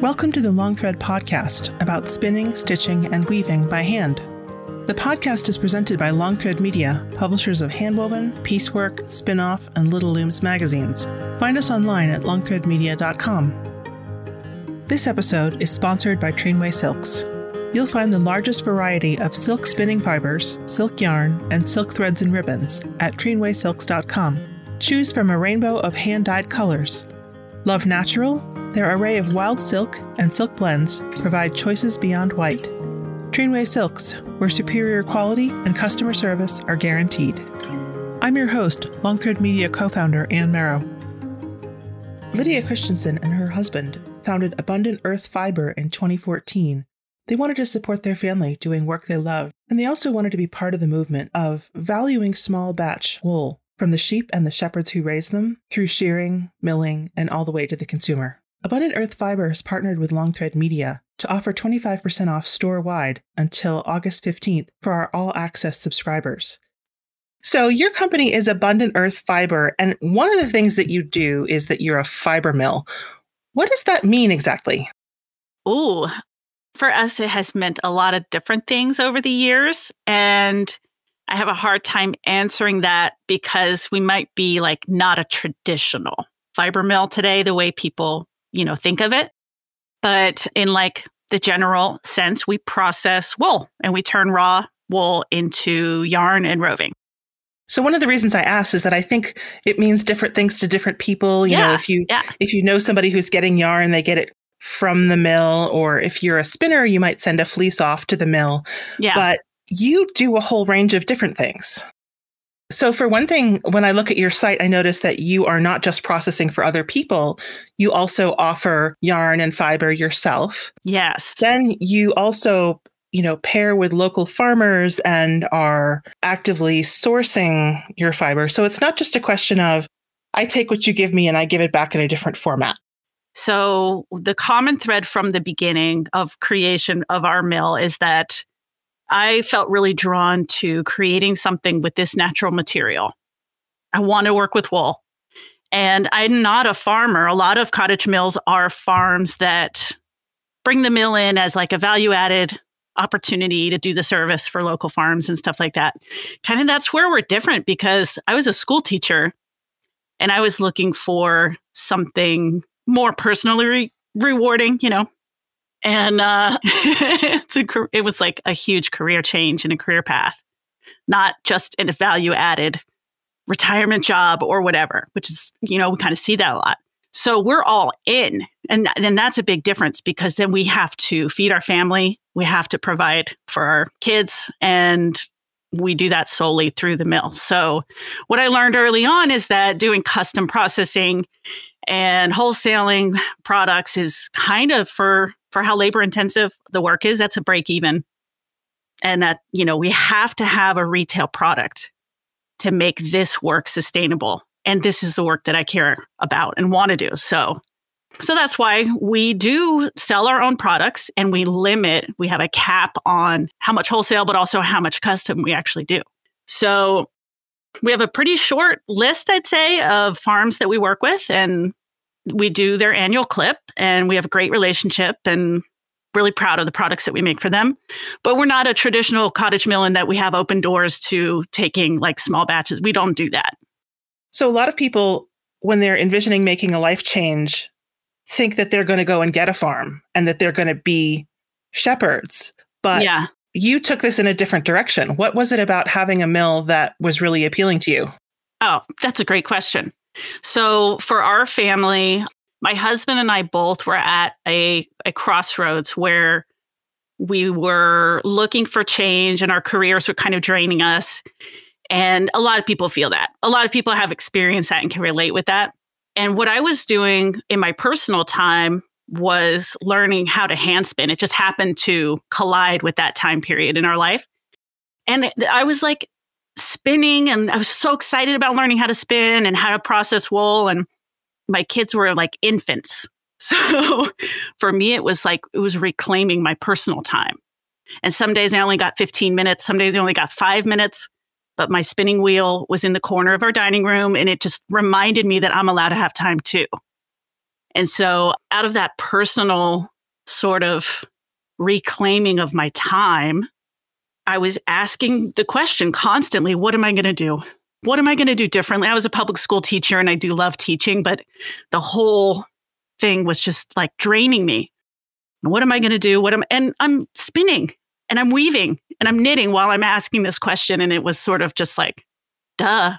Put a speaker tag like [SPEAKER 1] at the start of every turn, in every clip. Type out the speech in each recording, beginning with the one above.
[SPEAKER 1] Welcome to the Long Thread podcast about spinning, stitching, and weaving by hand. The podcast is presented by Long Thread Media, publishers of Handwoven, Piecework, Spinoff, and Little Looms magazines. Find us online at longthreadmedia.com. This episode is sponsored by Treenway Silks. You'll find the largest variety of silk spinning fibers, silk yarn, and silk threads and ribbons at treenwaysilks.com. Choose from a rainbow of hand dyed colors. Love natural? Their array of wild silk and silk blends provide choices beyond white. Treenway Silks, where superior quality and customer service are guaranteed. I'm your host, Longthread Media co founder Anne Merrow. Lydia Christiansen and her husband founded Abundant Earth Fiber in 2014 they wanted to support their family doing work they loved, and they also wanted to be part of the movement of valuing small batch wool from the sheep and the shepherds who raise them through shearing, milling, and all the way to the consumer. Abundant Earth Fiber has partnered with Longthread Media to offer 25% off store wide until August 15th for our all access subscribers. So, your company is Abundant Earth Fiber, and one of the things that you do is that you're a fiber mill. What does that mean exactly?
[SPEAKER 2] Ooh, for us, it has meant a lot of different things over the years. And I have a hard time answering that because we might be like not a traditional fiber mill today, the way people, you know, think of it. But in like the general sense, we process wool and we turn raw wool into yarn and roving.
[SPEAKER 1] So one of the reasons I asked is that I think it means different things to different people. You
[SPEAKER 2] yeah,
[SPEAKER 1] know, if you
[SPEAKER 2] yeah.
[SPEAKER 1] if you know somebody who's getting yarn, they get it from the mill, or if you're a spinner, you might send a fleece off to the mill.
[SPEAKER 2] Yeah.
[SPEAKER 1] But you do a whole range of different things. So, for one thing, when I look at your site, I notice that you are not just processing for other people, you also offer yarn and fiber yourself.
[SPEAKER 2] Yes.
[SPEAKER 1] Then you also you know pair with local farmers and are actively sourcing your fiber so it's not just a question of i take what you give me and i give it back in a different format
[SPEAKER 2] so, the common thread from the beginning of creation of our mill is that I felt really drawn to creating something with this natural material. I want to work with wool. And I'm not a farmer. A lot of cottage mills are farms that bring the mill in as like a value added opportunity to do the service for local farms and stuff like that. Kind of that's where we're different because I was a school teacher and I was looking for something more personally re- rewarding, you know. And uh, it's a, it was like a huge career change in a career path, not just in a value added retirement job or whatever, which is, you know, we kind of see that a lot. So we're all in. And then that's a big difference because then we have to feed our family, we have to provide for our kids, and we do that solely through the mill. So, what I learned early on is that doing custom processing and wholesaling products is kind of for for how labor intensive the work is that's a break even. And that you know we have to have a retail product to make this work sustainable. And this is the work that i care about and want to do. So so that's why we do sell our own products and we limit we have a cap on how much wholesale but also how much custom we actually do. So we have a pretty short list, I'd say, of farms that we work with, and we do their annual clip, and we have a great relationship and really proud of the products that we make for them. But we're not a traditional cottage mill in that we have open doors to taking like small batches. We don't do that.
[SPEAKER 1] So a lot of people, when they're envisioning making a life change, think that they're going to go and get a farm and that they're going to be shepherds. But
[SPEAKER 2] yeah
[SPEAKER 1] you took this in a different direction. What was it about having a mill that was really appealing to you?
[SPEAKER 2] Oh, that's a great question. So, for our family, my husband and I both were at a, a crossroads where we were looking for change and our careers were kind of draining us. And a lot of people feel that. A lot of people have experienced that and can relate with that. And what I was doing in my personal time was learning how to hand spin. It just happened to collide with that time period in our life. And I was like spinning and I was so excited about learning how to spin and how to process wool. And my kids were like infants. So for me, it was like, it was reclaiming my personal time. And some days I only got 15 minutes, some days I only got five minutes. but my spinning wheel was in the corner of our dining room and it just reminded me that I'm allowed to have time too. And so, out of that personal sort of reclaiming of my time, I was asking the question constantly what am I going to do? What am I going to do differently? I was a public school teacher and I do love teaching, but the whole thing was just like draining me. What am I going to do? What am and I'm spinning and I'm weaving and I'm knitting while I'm asking this question and it was sort of just like duh.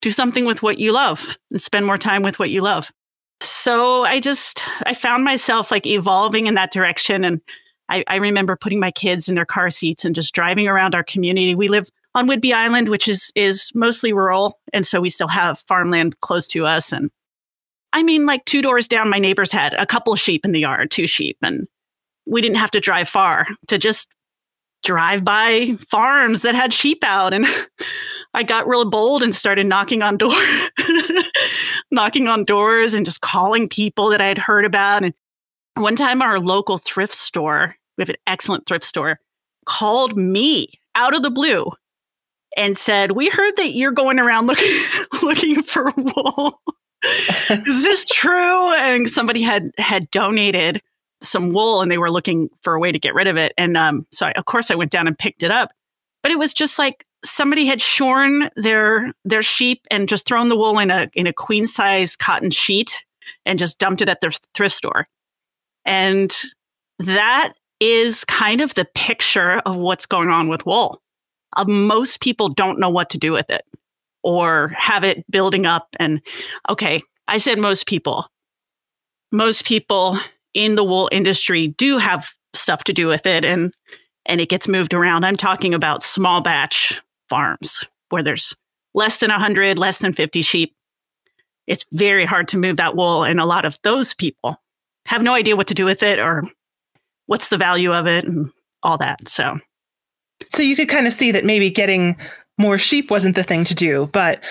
[SPEAKER 2] Do something with what you love and spend more time with what you love. So I just I found myself like evolving in that direction and I, I remember putting my kids in their car seats and just driving around our community. We live on Whidbey Island, which is is mostly rural, and so we still have farmland close to us. And I mean, like two doors down, my neighbors had a couple of sheep in the yard, two sheep, and we didn't have to drive far to just drive by farms that had sheep out. And I got real bold and started knocking on doors, knocking on doors, and just calling people that I had heard about. And one time, our local thrift store, we have an excellent thrift store, called me out of the blue and said, "We heard that you're going around looking looking for wool. Is this true?" And somebody had had donated some wool, and they were looking for a way to get rid of it. And um, so, I, of course, I went down and picked it up. But it was just like somebody had shorn their their sheep and just thrown the wool in a in a queen size cotton sheet and just dumped it at their thrift store. And that is kind of the picture of what's going on with wool uh, most people don't know what to do with it or have it building up. And okay, I said most people. Most people in the wool industry do have stuff to do with it and and it gets moved around. I'm talking about small batch farms where there's less than 100, less than 50 sheep. It's very hard to move that wool and a lot of those people have no idea what to do with it or what's the value of it and all that. So.
[SPEAKER 1] So you could kind of see that maybe getting more sheep wasn't the thing to do, but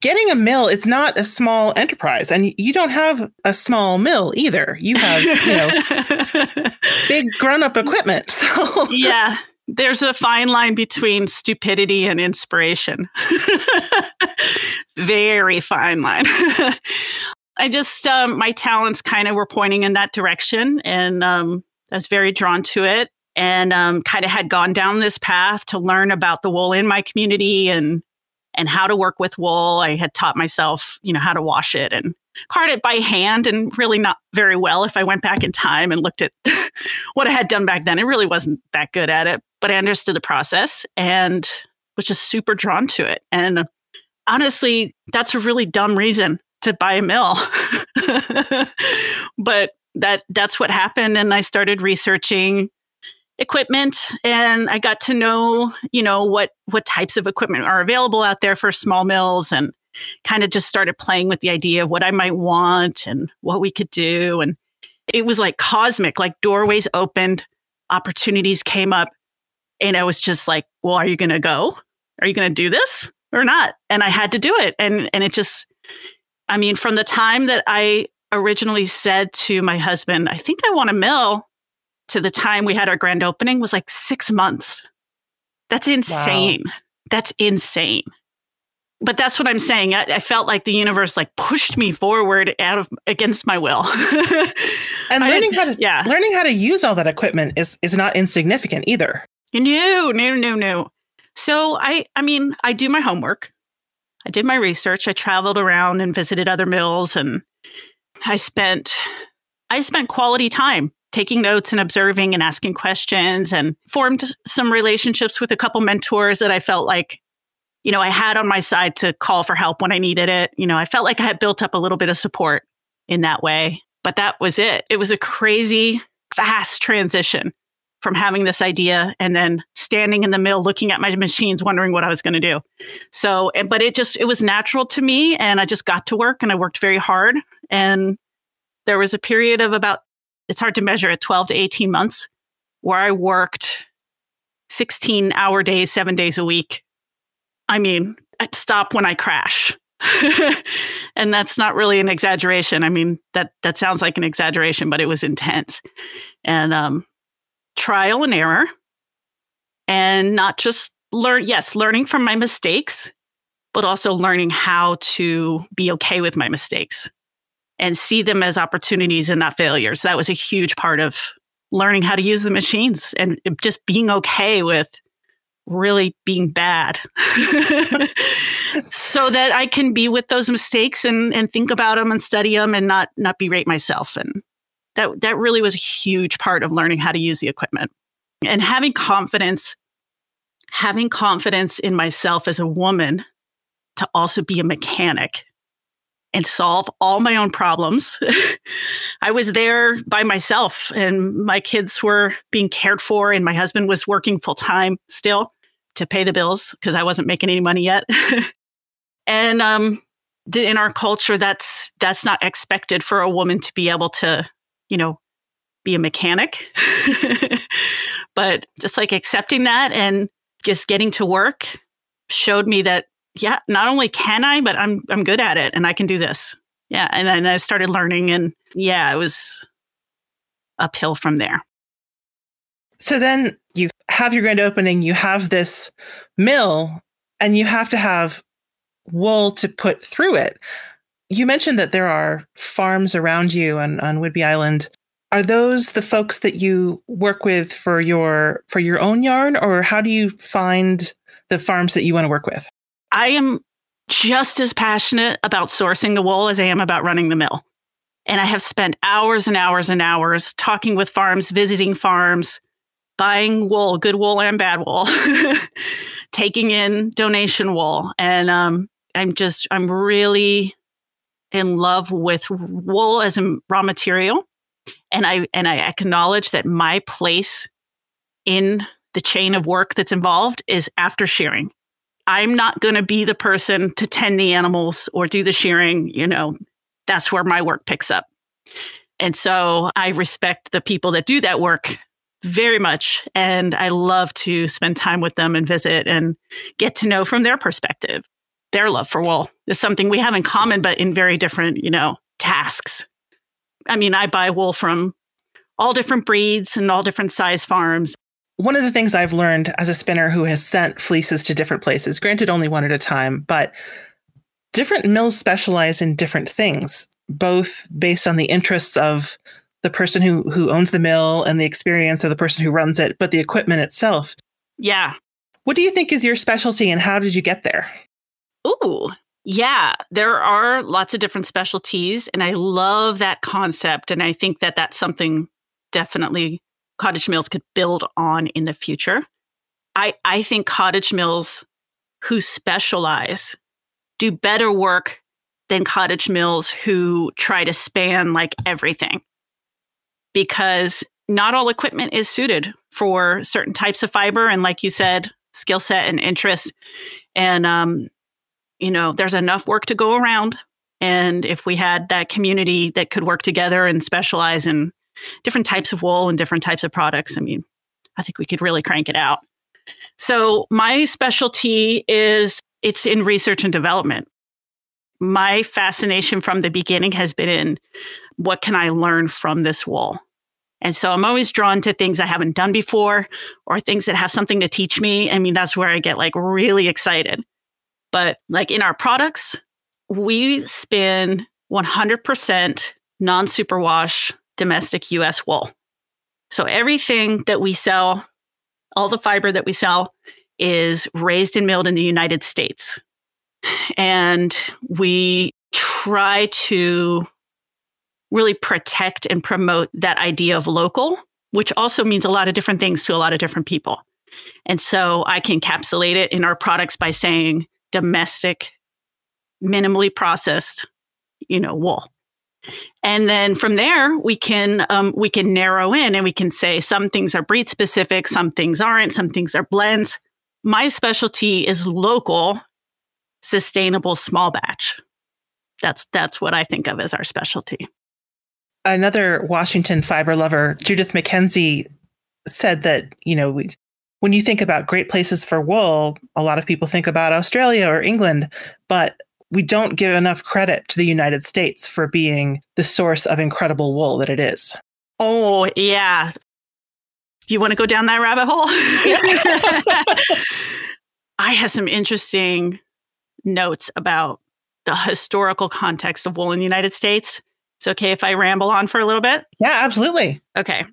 [SPEAKER 1] getting a mill it's not a small enterprise and you don't have a small mill either. You have you know big grown-up equipment so
[SPEAKER 2] yeah there's a fine line between stupidity and inspiration. Very fine line i just um, my talents kind of were pointing in that direction and um, i was very drawn to it and um, kind of had gone down this path to learn about the wool in my community and and how to work with wool. I had taught myself, you know, how to wash it and card it by hand and really not very well if I went back in time and looked at what I had done back then. It really wasn't that good at it, but I understood the process and was just super drawn to it. And honestly, that's a really dumb reason to buy a mill. but that that's what happened and I started researching equipment and I got to know, you know, what what types of equipment are available out there for small mills and kind of just started playing with the idea of what I might want and what we could do and it was like cosmic, like doorways opened, opportunities came up and I was just like, "Well, are you going to go? Are you going to do this or not?" And I had to do it and and it just I mean, from the time that I originally said to my husband, "I think I want a mill," to the time we had our grand opening was like six months. That's insane. Wow. That's insane. But that's what I'm saying. I, I, felt like the universe like pushed me forward out of against my will.
[SPEAKER 1] and learning how to yeah. learning how to use all that equipment is is not insignificant either.
[SPEAKER 2] No, no, no, no. So I I mean, I do my homework. I did my research. I traveled around and visited other mills and I spent I spent quality time taking notes and observing and asking questions and formed some relationships with a couple mentors that I felt like, you know, I had on my side to call for help when I needed it. You know, I felt like I had built up a little bit of support in that way, but that was it. It was a crazy, fast transition from having this idea and then standing in the mill looking at my machines wondering what I was going to do. So, but it just it was natural to me and I just got to work and I worked very hard and there was a period of about it's hard to measure at 12 to 18 months where I worked 16 hour days, seven days a week. I mean, I'd stop when I crash. and that's not really an exaggeration. I mean, that that sounds like an exaggeration, but it was intense. And um, trial and error, and not just learn, yes, learning from my mistakes, but also learning how to be okay with my mistakes and see them as opportunities and not failures. That was a huge part of learning how to use the machines and just being okay with really being bad so that I can be with those mistakes and, and think about them and study them and not, not berate myself. And that, that really was a huge part of learning how to use the equipment and having confidence, having confidence in myself as a woman to also be a mechanic and solve all my own problems. I was there by myself, and my kids were being cared for, and my husband was working full time still to pay the bills because I wasn't making any money yet. and um, in our culture, that's that's not expected for a woman to be able to, you know, be a mechanic. but just like accepting that and just getting to work showed me that yeah, not only can I, but I'm I'm good at it and I can do this. Yeah, and then I started learning and yeah, it was uphill from there.
[SPEAKER 1] So then you have your grand opening, you have this mill and you have to have wool to put through it. You mentioned that there are farms around you on, on Whidbey Island. Are those the folks that you work with for your for your own yarn or how do you find the farms that you want to work with?
[SPEAKER 2] I am just as passionate about sourcing the wool as I am about running the mill. And I have spent hours and hours and hours talking with farms, visiting farms, buying wool, good wool and bad wool, taking in donation wool. And um, I'm just, I'm really in love with wool as a raw material. And I, and I acknowledge that my place in the chain of work that's involved is after shearing. I'm not going to be the person to tend the animals or do the shearing. You know, that's where my work picks up. And so I respect the people that do that work very much. And I love to spend time with them and visit and get to know from their perspective. Their love for wool is something we have in common, but in very different, you know, tasks. I mean, I buy wool from all different breeds and all different size farms
[SPEAKER 1] one of the things I've learned as a spinner who has sent fleeces to different places, granted only one at a time, but different mills specialize in different things, both based on the interests of the person who who owns the mill and the experience of the person who runs it, but the equipment itself.
[SPEAKER 2] Yeah.
[SPEAKER 1] What do you think is your specialty and how did you get there?
[SPEAKER 2] Ooh, yeah, there are lots of different specialties and I love that concept and I think that that's something definitely cottage mills could build on in the future. I, I think cottage mills who specialize do better work than cottage mills who try to span like everything because not all equipment is suited for certain types of fiber and like you said skill set and interest and um, you know there's enough work to go around and if we had that community that could work together and specialize in different types of wool and different types of products. I mean, I think we could really crank it out. So my specialty is it's in research and development. My fascination from the beginning has been in what can I learn from this wool? And so I'm always drawn to things I haven't done before or things that have something to teach me. I mean, that's where I get like really excited. But like in our products, we spin 100% non superwash domestic US wool. So everything that we sell, all the fiber that we sell, is raised and milled in the United States. And we try to really protect and promote that idea of local, which also means a lot of different things to a lot of different people. And so I can encapsulate it in our products by saying domestic, minimally processed, you know, wool. And then from there, we can um, we can narrow in and we can say some things are breed specific, some things aren't, some things are blends. My specialty is local, sustainable small batch. That's that's what I think of as our specialty.
[SPEAKER 1] Another Washington fiber lover, Judith MacKenzie, said that you know we, when you think about great places for wool, a lot of people think about Australia or England, but we don't give enough credit to the United States for being the source of incredible wool that it is.
[SPEAKER 2] Oh, yeah. You want to go down that rabbit hole? I have some interesting notes about the historical context of wool in the United States. It's okay if I ramble on for a little bit?
[SPEAKER 1] Yeah, absolutely.
[SPEAKER 2] Okay.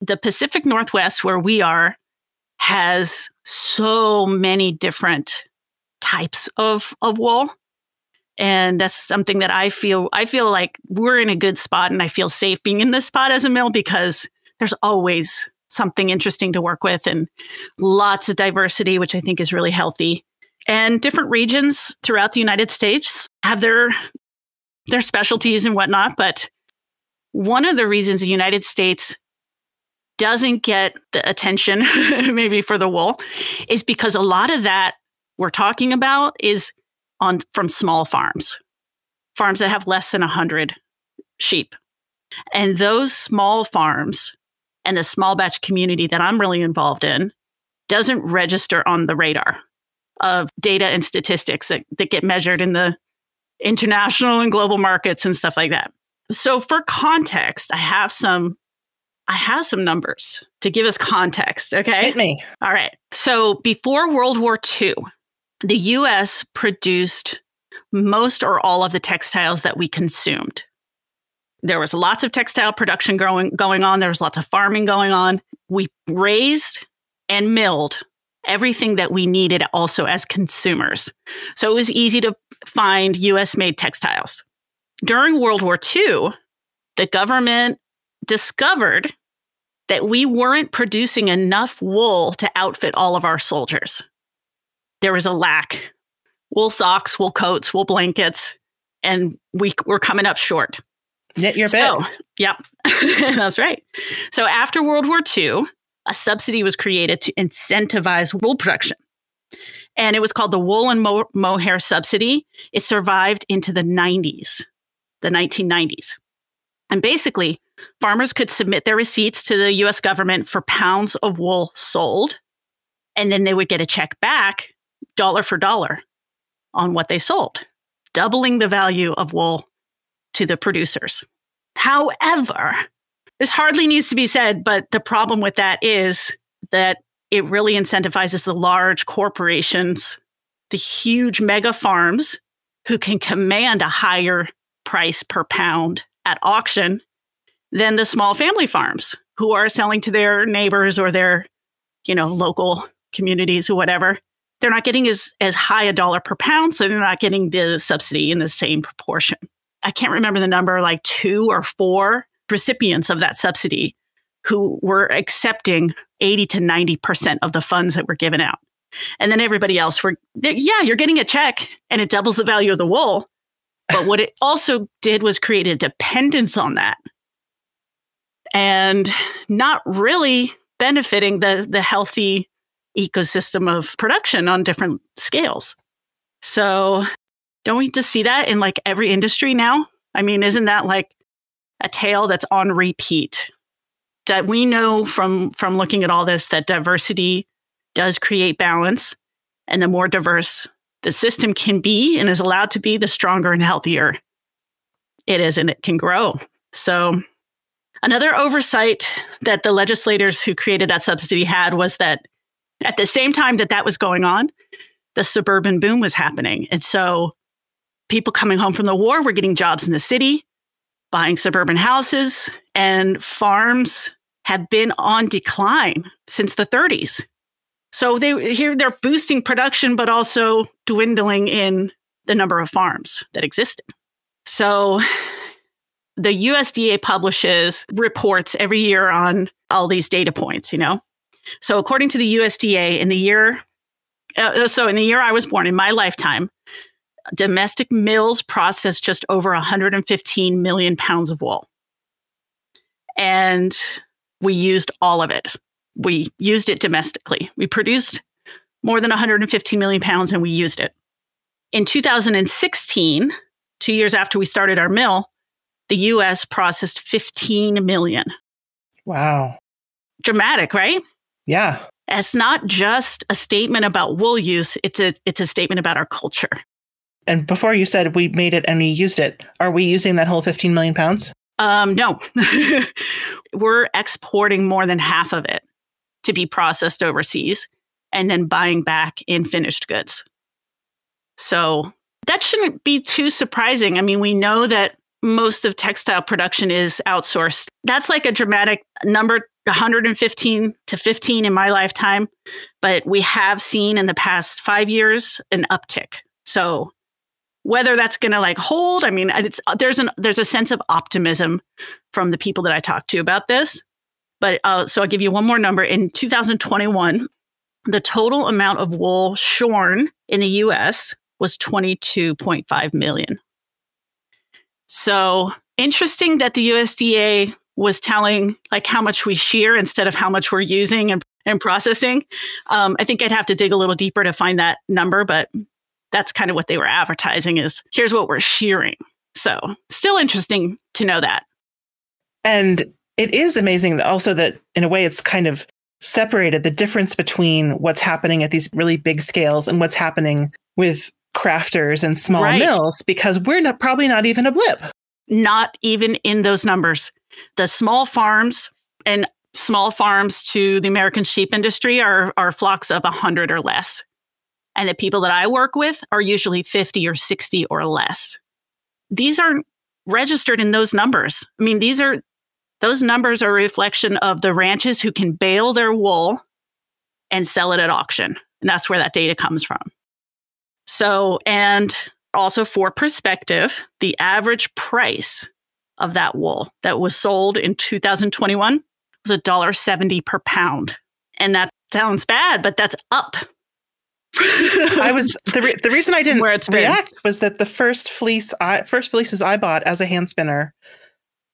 [SPEAKER 2] The Pacific Northwest, where we are, has so many different types of, of wool. And that's something that I feel I feel like we're in a good spot and I feel safe being in this spot as a mill because there's always something interesting to work with and lots of diversity, which I think is really healthy. And different regions throughout the United States have their their specialties and whatnot. But one of the reasons the United States doesn't get the attention, maybe for the wool, is because a lot of that we're talking about is on from small farms, farms that have less than 100 sheep. And those small farms and the small batch community that I'm really involved in doesn't register on the radar of data and statistics that, that get measured in the international and global markets and stuff like that. So for context, I have some I have some numbers to give us context, okay?
[SPEAKER 1] Hit me.
[SPEAKER 2] All right. So before World War II, the US produced most or all of the textiles that we consumed. There was lots of textile production going, going on. There was lots of farming going on. We raised and milled everything that we needed also as consumers. So it was easy to find US made textiles. During World War II, the government discovered that we weren't producing enough wool to outfit all of our soldiers. There was a lack wool socks, wool coats, wool blankets, and we were coming up short.
[SPEAKER 1] Knit your so,
[SPEAKER 2] bit. Yep, that's right. So after World War II, a subsidy was created to incentivize wool production. And it was called the Wool and Mo- Mohair Subsidy. It survived into the 90s, the 1990s. And basically, farmers could submit their receipts to the US government for pounds of wool sold. And then they would get a check back, dollar for dollar, on what they sold, doubling the value of wool to the producers. However, this hardly needs to be said, but the problem with that is that it really incentivizes the large corporations, the huge mega farms who can command a higher price per pound at auction than the small family farms who are selling to their neighbors or their, you know, local communities or whatever. They're not getting as, as high a dollar per pound, so they're not getting the subsidy in the same proportion. I can't remember the number, like two or four recipients of that subsidy who were accepting 80 to 90% of the funds that were given out. And then everybody else were, yeah, you're getting a check and it doubles the value of the wool. But what it also did was create a dependence on that and not really benefiting the, the healthy ecosystem of production on different scales. So don't we just see that in like every industry now? I mean, isn't that like a tale that's on repeat? That we know from from looking at all this that diversity does create balance, and the more diverse the system can be and is allowed to be, the stronger and healthier it is, and it can grow. So, another oversight that the legislators who created that subsidy had was that at the same time that that was going on, the suburban boom was happening, and so people coming home from the war were getting jobs in the city, buying suburban houses, and farms have been on decline since the 30s. So they here they're boosting production, but also dwindling in the number of farms that existed. So the USDA publishes reports every year on all these data points, you know. So according to the USDA, in the year, uh, so in the year I was born, in my lifetime, domestic mills processed just over 115 million pounds of wool. And we used all of it. We used it domestically. We produced more than 115 million pounds and we used it. In 2016, two years after we started our mill, the US processed 15 million.
[SPEAKER 1] Wow.
[SPEAKER 2] Dramatic, right?
[SPEAKER 1] Yeah.
[SPEAKER 2] It's not just a statement about wool use, it's a, it's a statement about our culture.
[SPEAKER 1] And before you said we made it and we used it, are we using that whole 15 million pounds?
[SPEAKER 2] Um, no. We're exporting more than half of it to be processed overseas. and then buying back in finished goods. So that shouldn't be too surprising. I mean, we know that most of textile production is outsourced. That's like a dramatic number 115 to 15 in my lifetime, but we have seen in the past 5 years an uptick. So whether that's going to like hold, I mean, it's there's an there's a sense of optimism from the people that I talked to about this. But uh, so I'll give you one more number. In 2021, the total amount of wool shorn in the US was 22.5 million. So interesting that the USDA was telling like how much we shear instead of how much we're using and, and processing. Um, I think I'd have to dig a little deeper to find that number, but that's kind of what they were advertising is here's what we're shearing. So still interesting to know that.
[SPEAKER 1] And it is amazing also that in a way it's kind of separated the difference between what's happening at these really big scales and what's happening with crafters and small right. mills because we're not, probably not even a blip.
[SPEAKER 2] Not even in those numbers. The small farms and small farms to the American sheep industry are, are flocks of 100 or less. And the people that I work with are usually 50 or 60 or less. These aren't registered in those numbers. I mean, these are those numbers are a reflection of the ranches who can bale their wool and sell it at auction. And that's where that data comes from. So, and also for perspective, the average price of that wool that was sold in 2021 was $1.70 per pound. And that sounds bad, but that's up.
[SPEAKER 1] I was the re- the reason I didn't Where it's react been. was that the first fleece I first fleeces I bought as a hand spinner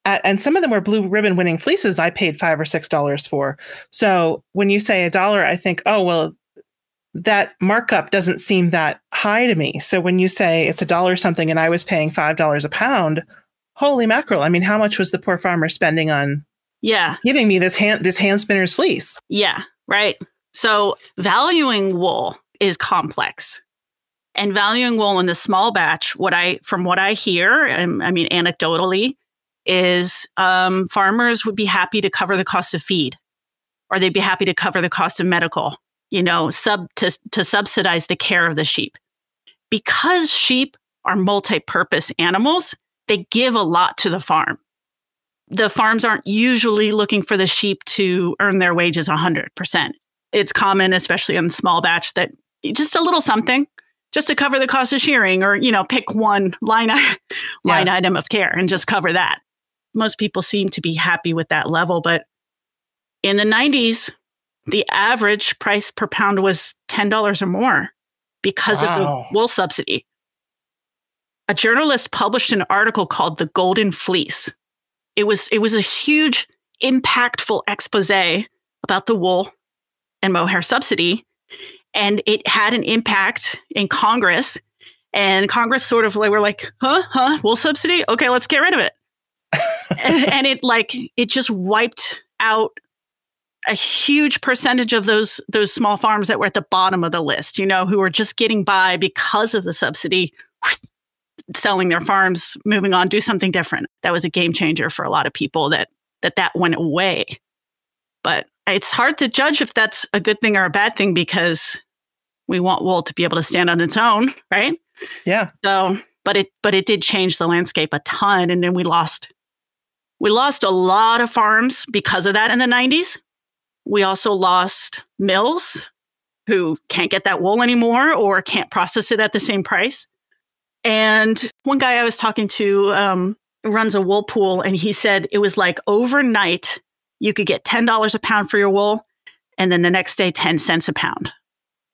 [SPEAKER 1] at, and some of them were blue ribbon winning fleeces I paid 5 or 6 dollars for. So when you say a dollar I think oh well that markup doesn't seem that high to me. So when you say it's a dollar something and I was paying $5 a pound, holy mackerel. I mean, how much was the poor farmer spending on
[SPEAKER 2] yeah,
[SPEAKER 1] giving me this hand this hand spinner's fleece?
[SPEAKER 2] Yeah, right. So valuing wool is complex. And valuing wool in the small batch, what I from what I hear, I mean anecdotally, is um, farmers would be happy to cover the cost of feed, or they'd be happy to cover the cost of medical, you know, sub to, to subsidize the care of the sheep. Because sheep are multi-purpose animals, they give a lot to the farm. The farms aren't usually looking for the sheep to earn their wages 100%. It's common, especially in small batch, that just a little something just to cover the cost of shearing or, you know, pick one line, line yeah. item of care and just cover that. Most people seem to be happy with that level. But in the 90s, the average price per pound was $10 or more because wow. of the wool subsidy. A journalist published an article called The Golden Fleece. It was, it was a huge, impactful expose about the wool and mohair subsidy. And it had an impact in Congress. And Congress sort of like, were like, huh, huh, wool subsidy? Okay, let's get rid of it. and, and it like, it just wiped out a huge percentage of those those small farms that were at the bottom of the list, you know, who were just getting by because of the subsidy, selling their farms, moving on, do something different. That was a game changer for a lot of people that that that went away. But it's hard to judge if that's a good thing or a bad thing because we want wool to be able to stand on its own, right?
[SPEAKER 1] Yeah.
[SPEAKER 2] So, but it but it did change the landscape a ton and then we lost we lost a lot of farms because of that in the 90s we also lost mills who can't get that wool anymore or can't process it at the same price. And one guy I was talking to um, runs a wool pool, and he said it was like overnight you could get $10 a pound for your wool, and then the next day, 10 cents a pound.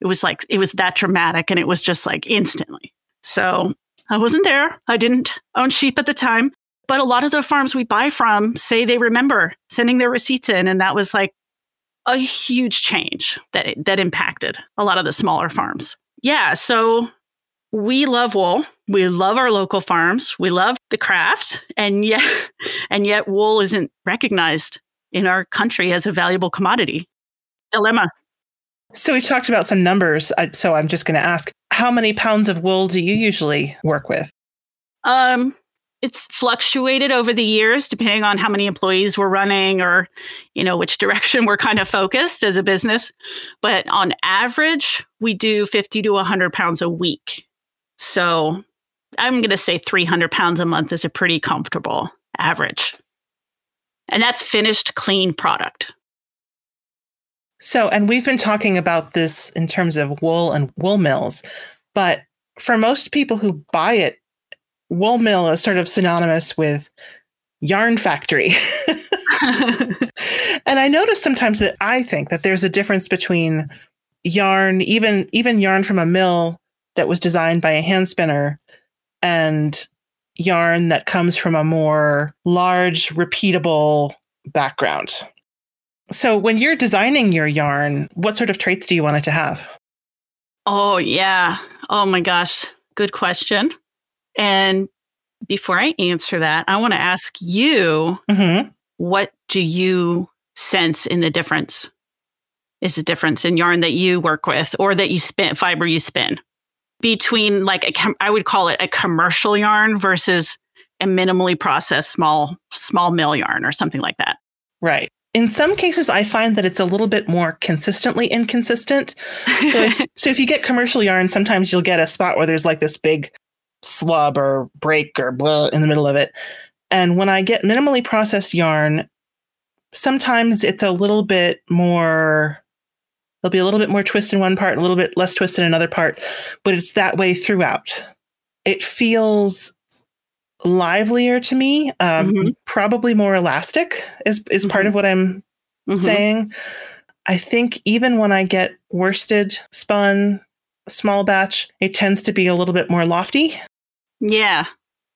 [SPEAKER 2] It was like, it was that dramatic, and it was just like instantly. So I wasn't there. I didn't own sheep at the time. But a lot of the farms we buy from say they remember sending their receipts in. And that was like a huge change that that impacted a lot of the smaller farms. Yeah, so we love wool. We love our local farms. We love the craft, and yet and yet wool isn't recognized in our country as a valuable commodity. Dilemma.
[SPEAKER 1] So we've talked about some numbers. So I'm just going to ask, how many pounds of wool do you usually work with?
[SPEAKER 2] Um, it's fluctuated over the years depending on how many employees we're running or you know which direction we're kind of focused as a business. But on average we do 50 to 100 pounds a week. So i'm going to say 300 pounds a month is a pretty comfortable average. And that's finished clean product.
[SPEAKER 1] So and we've been talking about this in terms of wool and wool mills but for most people who buy it wool mill is sort of synonymous with yarn factory. and I notice sometimes that I think that there's a difference between yarn, even even yarn from a mill that was designed by a hand spinner and yarn that comes from a more large repeatable background. So when you're designing your yarn, what sort of traits do you want it to have?
[SPEAKER 2] Oh yeah. Oh my gosh. Good question. And before I answer that, I want to ask you mm-hmm. what do you sense in the difference? Is the difference in yarn that you work with or that you spin, fiber you spin between like a, I would call it a commercial yarn versus a minimally processed small small mill yarn or something like that.
[SPEAKER 1] Right. In some cases, I find that it's a little bit more consistently inconsistent. So, if, so if you get commercial yarn, sometimes you'll get a spot where there's like this big slub or break or blah in the middle of it. And when I get minimally processed yarn, sometimes it's a little bit more there'll be a little bit more twist in one part, a little bit less twist in another part, but it's that way throughout. It feels livelier to me, um, mm-hmm. probably more elastic is is mm-hmm. part of what I'm mm-hmm. saying. I think even when I get worsted spun small batch, it tends to be a little bit more lofty.
[SPEAKER 2] Yeah.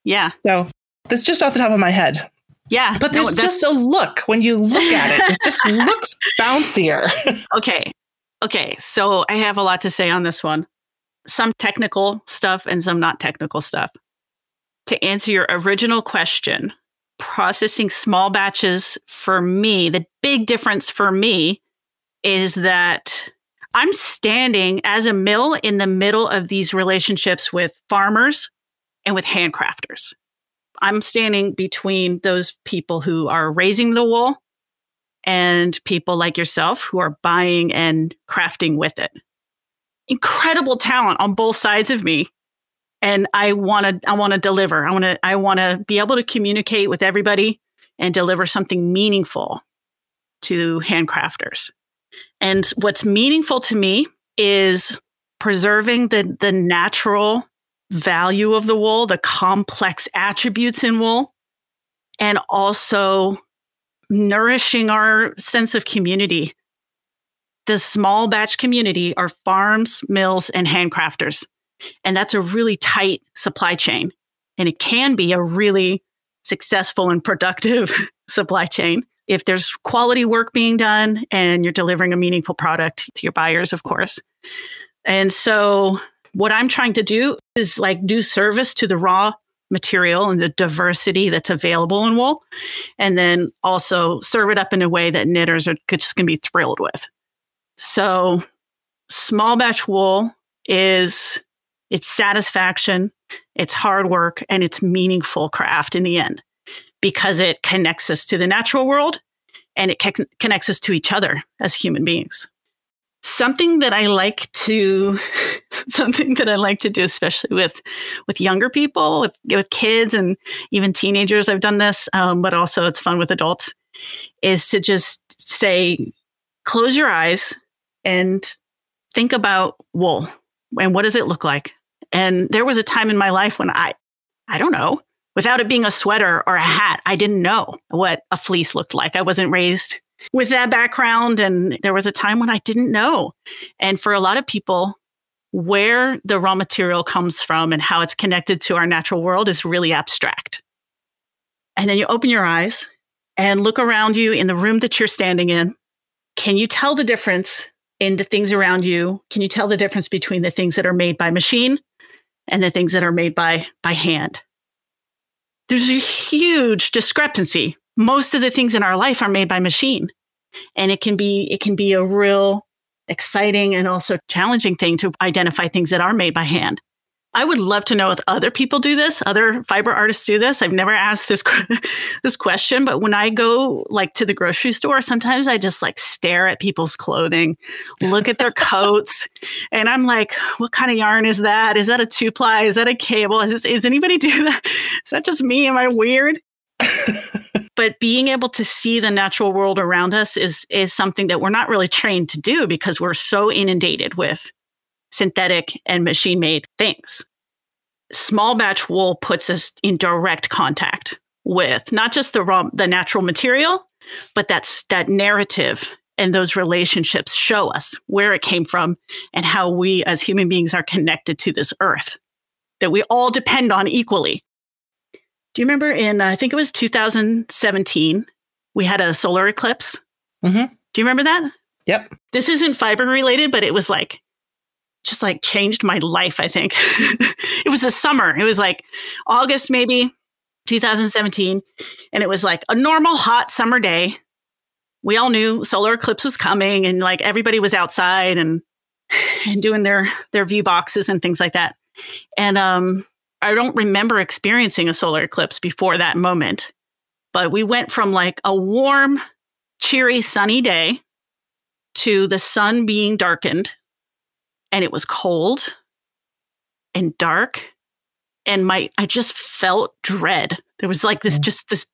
[SPEAKER 2] Yeah.
[SPEAKER 1] So that's just off the top of my head.
[SPEAKER 2] Yeah.
[SPEAKER 1] But there's no, just a look when you look at it. It just looks bouncier.
[SPEAKER 2] okay. Okay. So I have a lot to say on this one. Some technical stuff and some not technical stuff. To answer your original question, processing small batches for me, the big difference for me is that I'm standing as a mill in the middle of these relationships with farmers and with handcrafters. I'm standing between those people who are raising the wool and people like yourself who are buying and crafting with it. Incredible talent on both sides of me. And I want to I want to deliver. I want to I want to be able to communicate with everybody and deliver something meaningful to handcrafters. And what's meaningful to me is preserving the the natural value of the wool, the complex attributes in wool, and also nourishing our sense of community. The small batch community are farms, mills, and handcrafters. And that's a really tight supply chain. And it can be a really successful and productive supply chain if there's quality work being done and you're delivering a meaningful product to your buyers, of course. And so what I'm trying to do is like do service to the raw material and the diversity that's available in wool, and then also serve it up in a way that knitters are just going to be thrilled with. So, small batch wool is it's satisfaction, it's hard work, and it's meaningful craft in the end because it connects us to the natural world and it connects us to each other as human beings something that I like to something that I like to do, especially with with younger people, with with kids and even teenagers. I've done this, um, but also it's fun with adults. Is to just say, close your eyes and think about wool and what does it look like. And there was a time in my life when I, I don't know, without it being a sweater or a hat, I didn't know what a fleece looked like. I wasn't raised with that background. And there was a time when I didn't know. And for a lot of people, where the raw material comes from and how it's connected to our natural world is really abstract. And then you open your eyes and look around you in the room that you're standing in. Can you tell the difference in the things around you? Can you tell the difference between the things that are made by machine and the things that are made by, by hand? There's a huge discrepancy most of the things in our life are made by machine and it can be it can be a real exciting and also challenging thing to identify things that are made by hand I would love to know if other people do this, other fiber artists do this. I've never asked this this question, but when I go like to the grocery store, sometimes I just like stare at people's clothing, look at their coats, and I'm like, what kind of yarn is that? Is that a two ply? Is that a cable? Is this, is anybody do that? Is that just me? Am I weird? but being able to see the natural world around us is is something that we're not really trained to do because we're so inundated with synthetic and machine made things. Small batch wool puts us in direct contact with not just the raw, the natural material, but that's that narrative and those relationships show us where it came from and how we as human beings are connected to this earth that we all depend on equally. Do you remember in, I think it was 2017, we had a solar eclipse?
[SPEAKER 1] Mm-hmm.
[SPEAKER 2] Do you remember that?
[SPEAKER 1] Yep.
[SPEAKER 2] This isn't fiber related, but it was like just like changed my life, I think. it was the summer. It was like August, maybe 2017. And it was like a normal hot summer day. We all knew solar eclipse was coming and like everybody was outside and and doing their their view boxes and things like that. And um I don't remember experiencing a solar eclipse before that moment. But we went from like a warm, cheery, sunny day to the sun being darkened and it was cold and dark and my I just felt dread. There was like this just this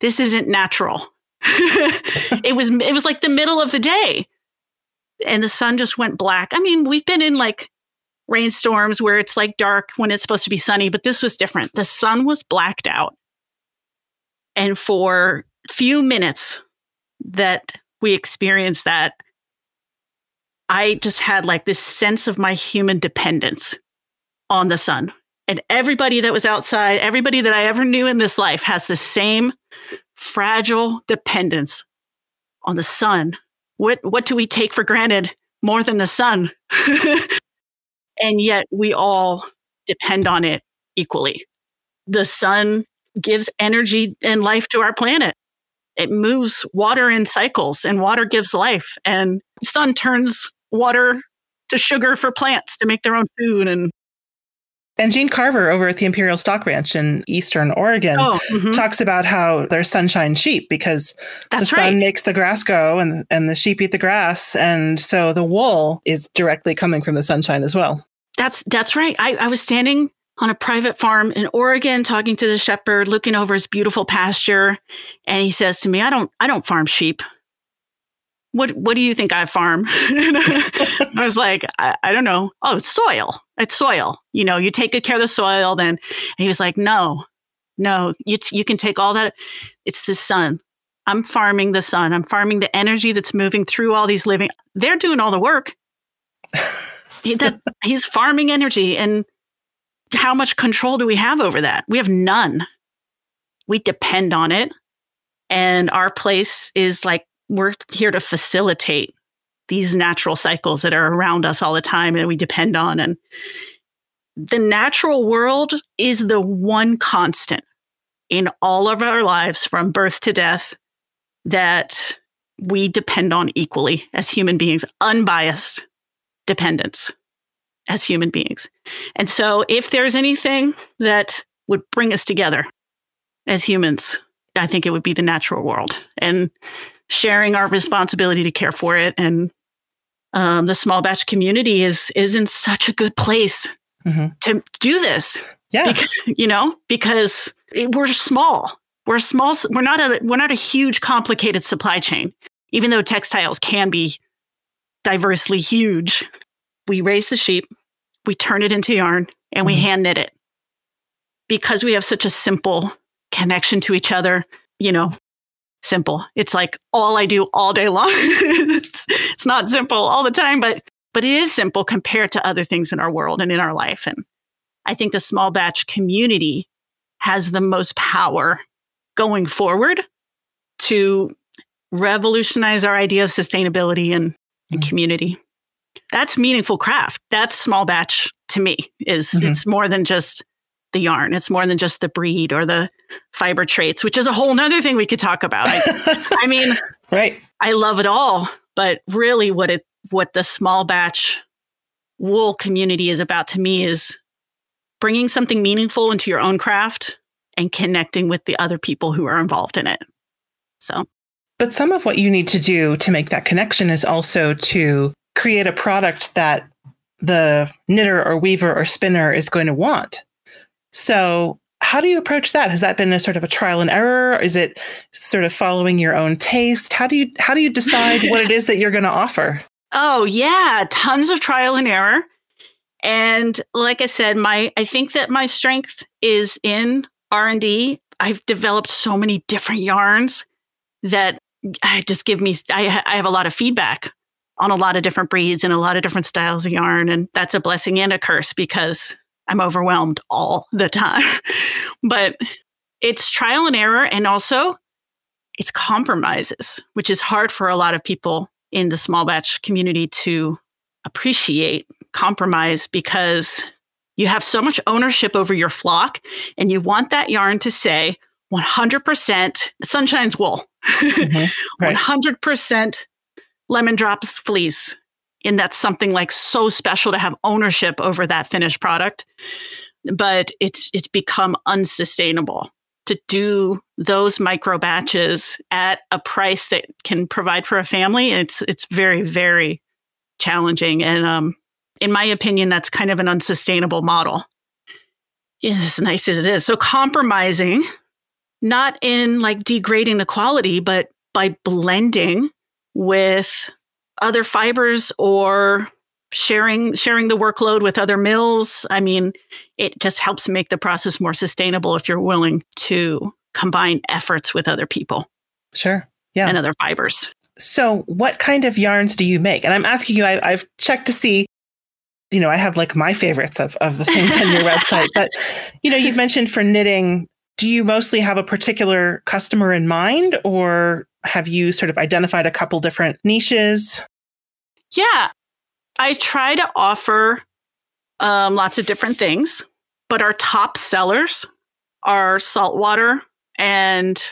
[SPEAKER 2] this isn't natural. it was it was like the middle of the day and the sun just went black. I mean, we've been in like rainstorms where it's like dark when it's supposed to be sunny, but this was different. The sun was blacked out. And for few minutes that we experienced that, I just had like this sense of my human dependence on the sun. And everybody that was outside, everybody that I ever knew in this life has the same fragile dependence on the sun. What what do we take for granted more than the sun? and yet we all depend on it equally. The sun gives energy and life to our planet. It moves water in cycles and water gives life and sun turns water to sugar for plants to make their own food and
[SPEAKER 1] and Jeanne Carver over at the Imperial Stock Ranch in Eastern Oregon oh, mm-hmm. talks about how they're sunshine sheep because That's the sun right. makes the grass go and and the sheep eat the grass and so the wool is directly coming from the sunshine as well.
[SPEAKER 2] That's that's right. I, I was standing on a private farm in Oregon talking to the shepherd, looking over his beautiful pasture, and he says to me, I don't I don't farm sheep what what do you think I farm? I was like, I, I, don't know. Oh, it's soil. It's soil. You know, you take good care of the soil. Then and he was like, no, no, you t- you can take all that. It's the sun. I'm farming the sun. I'm farming the energy that's moving through all these living. They're doing all the work. he, that, he's farming energy, and how much control do we have over that? We have none. We depend on it, and our place is like we're here to facilitate these natural cycles that are around us all the time and we depend on. And the natural world is the one constant in all of our lives from birth to death that we depend on equally as human beings, unbiased dependence as human beings. And so, if there's anything that would bring us together as humans, I think it would be the natural world. And sharing our responsibility to care for it. And um, the small batch community is is in such a good place mm-hmm. to do this.
[SPEAKER 1] Yeah,
[SPEAKER 2] because, you know, because it, we're small. We're small. We're not a we're not a huge, complicated supply chain. Even though textiles can be diversely huge, we raise the sheep, we turn it into yarn, and mm-hmm. we hand knit it because we have such a simple connection to each other. You know, simple. It's like all I do all day long. it's, it's not simple all the time, but but it is simple compared to other things in our world and in our life. And I think the small batch community has the most power going forward to revolutionize our idea of sustainability and, and mm-hmm. community. That's meaningful craft. That's small batch to me is mm-hmm. it's more than just the yarn. It's more than just the breed or the fiber traits, which is a whole nother thing we could talk about. I, I mean,
[SPEAKER 1] right.
[SPEAKER 2] I love it all, but really what it what the small batch wool community is about to me is bringing something meaningful into your own craft and connecting with the other people who are involved in it. So,
[SPEAKER 1] but some of what you need to do to make that connection is also to create a product that the knitter or weaver or spinner is going to want. So, how do you approach that? Has that been a sort of a trial and error? Is it sort of following your own taste? How do you how do you decide what it is that you're going to offer?
[SPEAKER 2] Oh, yeah, tons of trial and error. And like I said, my I think that my strength is in R&D. I've developed so many different yarns that I just give me I, I have a lot of feedback on a lot of different breeds and a lot of different styles of yarn and that's a blessing and a curse because I'm overwhelmed all the time. but it's trial and error and also it's compromises, which is hard for a lot of people in the small batch community to appreciate compromise because you have so much ownership over your flock and you want that yarn to say 100% sunshine's wool, mm-hmm. right. 100% lemon drops fleece. And that's something like so special to have ownership over that finished product. But it's it's become unsustainable to do those micro batches at a price that can provide for a family. It's it's very, very challenging. And um, in my opinion, that's kind of an unsustainable model. Yeah, as nice as it is. So compromising, not in like degrading the quality, but by blending with other fibers or sharing sharing the workload with other mills. I mean, it just helps make the process more sustainable if you're willing to combine efforts with other people.
[SPEAKER 1] Sure. Yeah.
[SPEAKER 2] And other fibers.
[SPEAKER 1] So, what kind of yarns do you make? And I'm asking you, I, have checked to see, you know, I have like my favorites of, of the things on your website, but, you know, you've mentioned for knitting, do you mostly have a particular customer in mind or have you sort of identified a couple different niches?
[SPEAKER 2] Yeah, I try to offer um, lots of different things, but our top sellers are saltwater and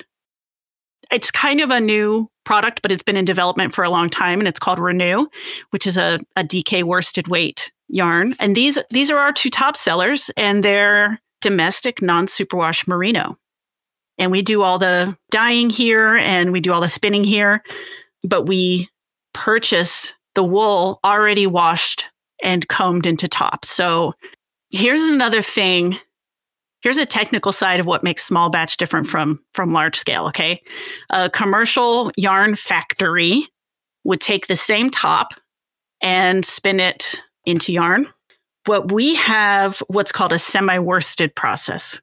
[SPEAKER 2] it's kind of a new product, but it's been in development for a long time, and it's called Renew, which is a, a DK worsted weight yarn. And these these are our two top sellers, and they're domestic non superwash merino. And we do all the dyeing here, and we do all the spinning here, but we purchase the wool already washed and combed into tops. So here's another thing. Here's a technical side of what makes small batch different from from large scale okay? A commercial yarn factory would take the same top and spin it into yarn. What we have what's called a semi-worsted process.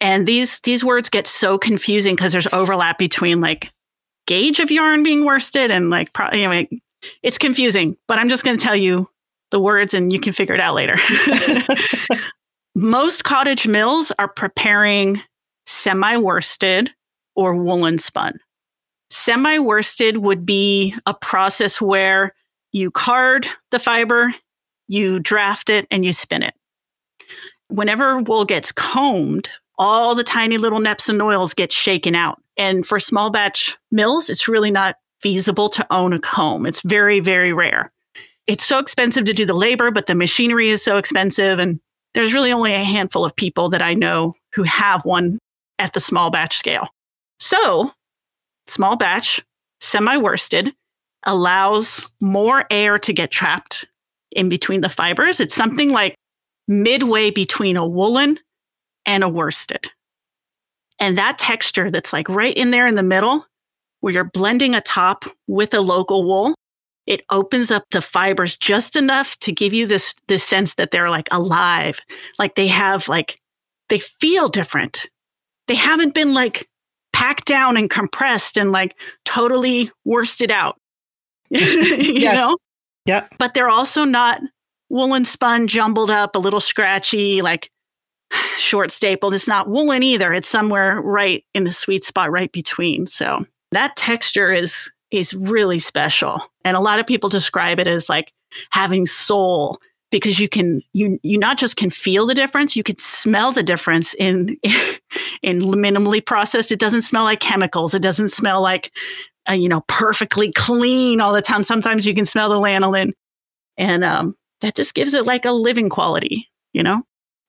[SPEAKER 2] And these these words get so confusing because there's overlap between like gauge of yarn being worsted and like pro- anyway it's confusing but i'm just going to tell you the words and you can figure it out later Most cottage mills are preparing semi worsted or woolen spun. Semi worsted would be a process where you card the fiber, you draft it, and you spin it. Whenever wool gets combed, all the tiny little neps and oils get shaken out. And for small batch mills, it's really not feasible to own a comb. It's very, very rare. It's so expensive to do the labor, but the machinery is so expensive. And there's really only a handful of people that I know who have one at the small batch scale. So, small batch, semi worsted, allows more air to get trapped in between the fibers. It's something like midway between a woolen and a worsted. And that texture that's like right in there in the middle, where you're blending a top with a local wool, it opens up the fibers just enough to give you this this sense that they're like alive. Like they have like they feel different. They haven't been like packed down and compressed and like totally worsted out. You yes. know?
[SPEAKER 1] Yeah
[SPEAKER 2] but they're also not woolen spun jumbled up a little scratchy like short staple. It's not woolen either. It's somewhere right in the sweet spot right between so that texture is is really special. And a lot of people describe it as like having soul because you can you you not just can feel the difference, you can smell the difference in in minimally processed. It doesn't smell like chemicals. It doesn't smell like uh, you know perfectly clean all the time. Sometimes you can smell the lanolin, and um, that just gives it like a living quality. You know.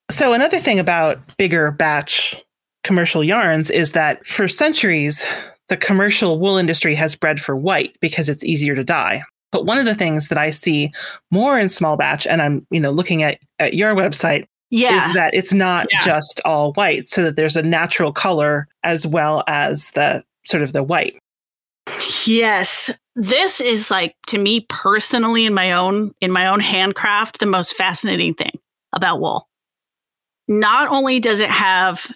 [SPEAKER 1] So, another thing about bigger batch commercial yarns is that for centuries, the commercial wool industry has bred for white because it's easier to dye. But one of the things that I see more in small batch, and I'm, you know, looking at, at your website,
[SPEAKER 2] yeah.
[SPEAKER 1] is that it's not
[SPEAKER 2] Yeah.
[SPEAKER 1] just all white, so that there's a natural color as well as the sort of the white.
[SPEAKER 2] Yes. This is like to me personally in my own in my own handcraft the most fascinating thing about wool. Not only does it have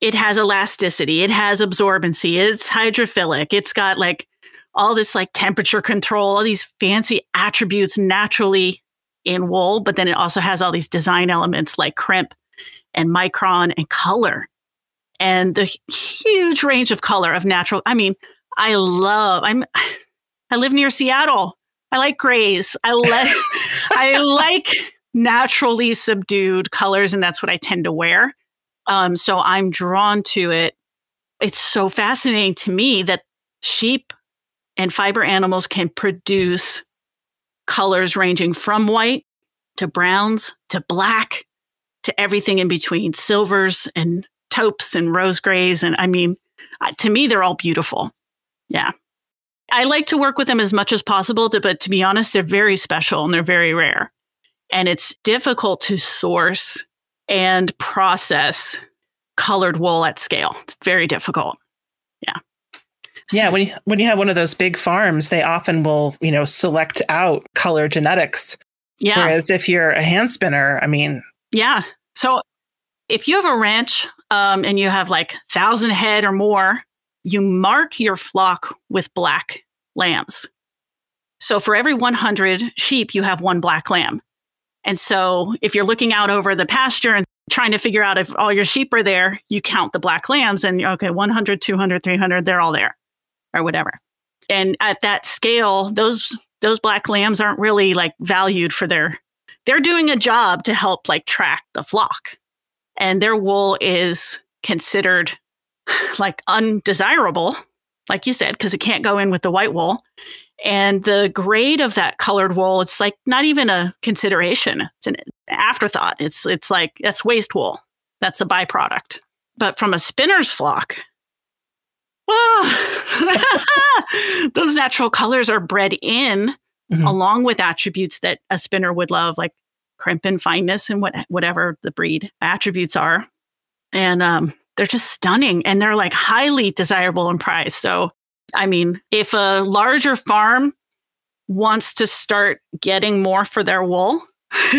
[SPEAKER 2] it has elasticity, it has absorbency, it's hydrophilic, it's got like all this like temperature control, all these fancy attributes naturally in wool, but then it also has all these design elements like crimp and micron and color. And the huge range of color of natural I mean, I love. I'm. I live near Seattle. I like grays. I like. I like naturally subdued colors, and that's what I tend to wear. Um, so I'm drawn to it. It's so fascinating to me that sheep and fiber animals can produce colors ranging from white to browns to black to everything in between, silvers and taupes and rose grays, and I mean, to me, they're all beautiful. Yeah. I like to work with them as much as possible, to, but to be honest, they're very special and they're very rare. And it's difficult to source and process colored wool at scale. It's very difficult. Yeah.
[SPEAKER 1] Yeah, when you when you have one of those big farms, they often will, you know, select out color genetics.
[SPEAKER 2] Yeah.
[SPEAKER 1] Whereas if you're a hand spinner, I mean,
[SPEAKER 2] Yeah. So if you have a ranch um, and you have like thousand head or more, you mark your flock with black lambs. So for every 100 sheep, you have one black lamb. And so if you're looking out over the pasture and trying to figure out if all your sheep are there, you count the black lambs and okay, 100, 200, 300, they're all there or whatever. And at that scale, those those black lambs aren't really like valued for their they're doing a job to help like track the flock. And their wool is considered like undesirable, like you said, because it can't go in with the white wool. And the grade of that colored wool, it's like not even a consideration. It's an afterthought. It's it's like that's waste wool. That's a byproduct. But from a spinner's flock, ah, those natural colors are bred in
[SPEAKER 1] Mhm.
[SPEAKER 2] along with attributes that a spinner would love, like crimp and fineness and what whatever the breed attributes are. And um, they're just stunning and they're like highly desirable and prized. So, I mean, if a larger farm wants to start getting more for their wool,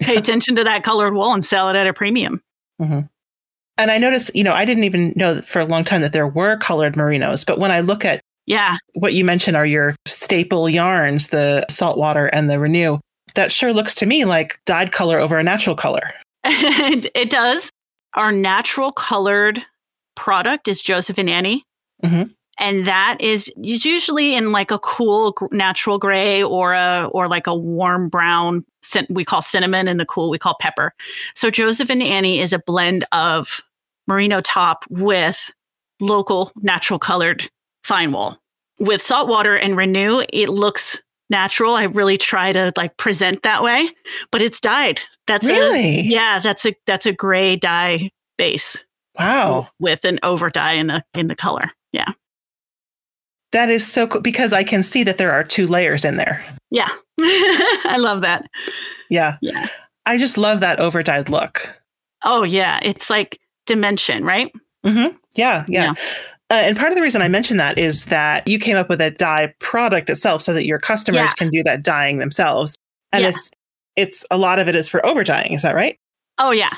[SPEAKER 2] pay attention to that colored wool and sell it at a premium.
[SPEAKER 1] and I noticed, you know, I didn't even know for a long time that there were colored merinos, but when I look at
[SPEAKER 2] Yeah.
[SPEAKER 1] what you mentioned are your staple yarns, the saltwater and the renew, that sure looks to me like dyed color over a natural color.
[SPEAKER 2] And it does. Our natural colored product is Joseph and Annie.
[SPEAKER 1] Mhm.
[SPEAKER 2] And that is usually in like a cool natural gray or a or like a warm brown we call cinnamon and the cool we call pepper. So Joseph and Annie is a blend of merino top with local natural colored fine wool. With salt water and renew, it looks natural. I really try to like present that way, but it's dyed. That's a,
[SPEAKER 1] Really?
[SPEAKER 2] yeah, that's a that's a gray dye base
[SPEAKER 1] Wow.
[SPEAKER 2] with an over dye in the in the color. Yeah.
[SPEAKER 1] That is so cool because I can see that there are two layers in there.
[SPEAKER 2] Yeah. I love that.
[SPEAKER 1] Yeah.
[SPEAKER 2] Yeah.
[SPEAKER 1] I just love that over dyed look.
[SPEAKER 2] Oh yeah, it's like dimension, right?
[SPEAKER 1] Mm-hmm. Yeah. Yeah. Uh, and part of the reason I mentioned that is that you came up with a dye product itself so that your customers
[SPEAKER 2] Yeah.
[SPEAKER 1] can do that dyeing themselves. And
[SPEAKER 2] Yeah.
[SPEAKER 1] it's it's a lot of it is for over dyeing, is that right?
[SPEAKER 2] Oh yeah.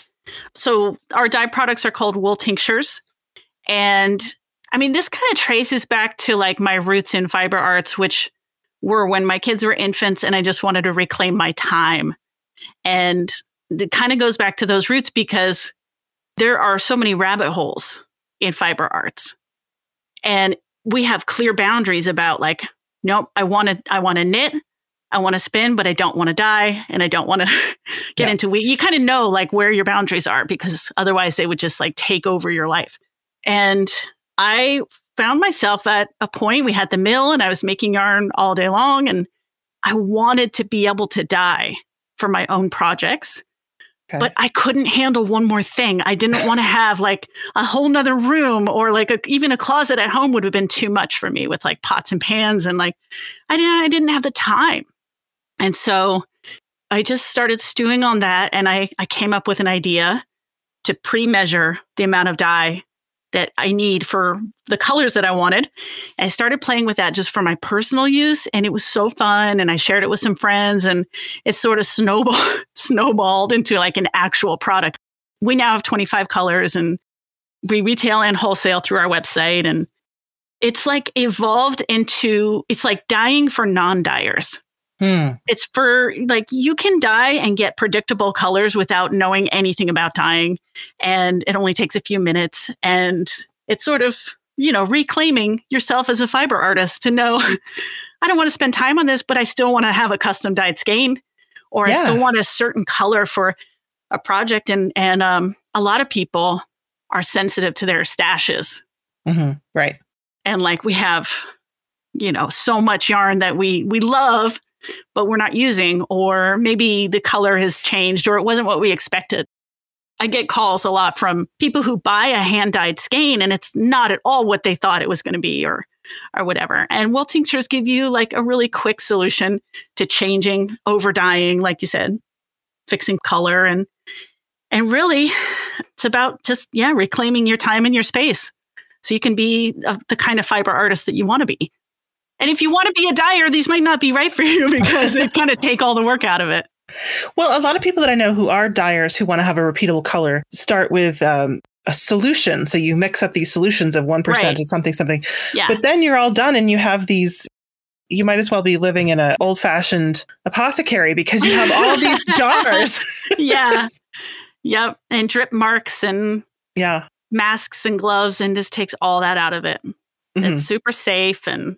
[SPEAKER 2] So our dye products are called wool tinctures. And I mean this kind of traces back to like my roots in fiber arts which were when my kids were infants and I just wanted to reclaim my time. And it kind of goes back to those roots because there are so many rabbit holes in fiber arts. And we have clear boundaries about like nope, I want to I want to knit, I want to spin, but I don't want to dye and I don't want to get
[SPEAKER 1] Yeah.
[SPEAKER 2] into we you kind of know like where your boundaries are because otherwise they would just like take over your life. And I found myself at a point we had the mill and I was making yarn all day long and I wanted to be able to dye for my own projects. Okay. But I couldn't handle one more thing. I didn't want to have like a whole nother room or like a, even a closet at home would have been too much for me with like pots and pans and like I didn't I didn't have the time. And so I just started stewing on that and I I came up with an idea to pre-measure the amount of dye that I need for the colors that I wanted. I started playing with that just for my personal use and it was so fun and I shared it with some friends and it sort of snowball snowballed into like an actual product. We now have 25 colors and we retail and wholesale through our website and it's like evolved into it's like dyeing for non-dyers. Hmm. It's for like you can dye and get predictable colors without knowing anything about dyeing. And it only takes a few minutes. And it's sort of, you know, reclaiming yourself as a fiber artist to know I don't want to spend time on this, but I still want to have a custom dyed skein or yeah. I still want a certain color for a project. And, and um, a lot of people are sensitive to their stashes.
[SPEAKER 1] Mm-hmm. Right.
[SPEAKER 2] And like we have, you know, so much yarn that we we love but we're not using, or maybe the color has changed or it wasn't what we expected. I get calls a lot from people who buy a hand dyed skein and it's not at all what they thought it was going to be or or whatever. And wool tinctures give you like a really quick solution to changing, over dyeing, like you said, fixing color and and really it's about just yeah, reclaiming your time and your space so you can be a, the kind of fiber artist that you want to be. And if you want to be a dyer, these might not be right for you because they kind of take all the work out of it.
[SPEAKER 1] Well, a lot of people that I know who are dyers who want to have a repeatable color start with um, a solution. So you mix up these solutions of 1% right. and something, something. Yeah. But then you're all done and you have these you might as well be living in an old fashioned apothecary because you have all these jars.
[SPEAKER 2] yeah. Yep. And drip marks and
[SPEAKER 1] yeah,
[SPEAKER 2] masks and gloves. And this takes all that out of it. Mm-hmm. It's super safe and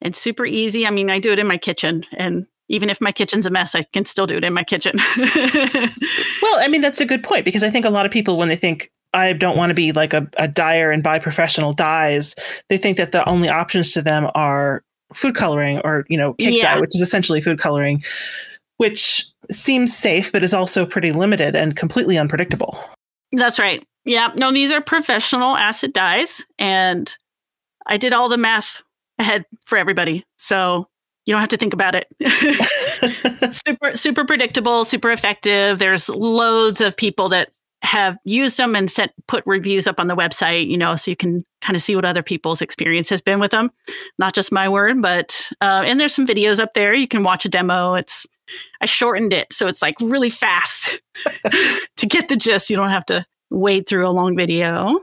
[SPEAKER 2] it's super easy. I mean, I do it in my kitchen and even if my kitchen's a mess, I can still do it in my kitchen.
[SPEAKER 1] well, I mean, that's a good point because I think a lot of people, when they think, I don't want to be like a, a dyer and buy professional dyes, they think that the only options to them are food coloring or, you know, cake yeah. dye, which is essentially food coloring, which seems safe, but is also pretty limited and completely unpredictable.
[SPEAKER 2] That's right. Yeah. No, these are professional acid dyes. And I did all the math ahead for everybody. So you don't have to think about it. super, super predictable, super effective. There's loads of people that have used them and sent put reviews up on the website, you know, so you can kind of see what other people's experience has been with them. Not just my word, but uh, and there's some videos up there. You can watch a demo. It's I shortened it so it's like really fast to get the gist. You don't have to wade through a long video.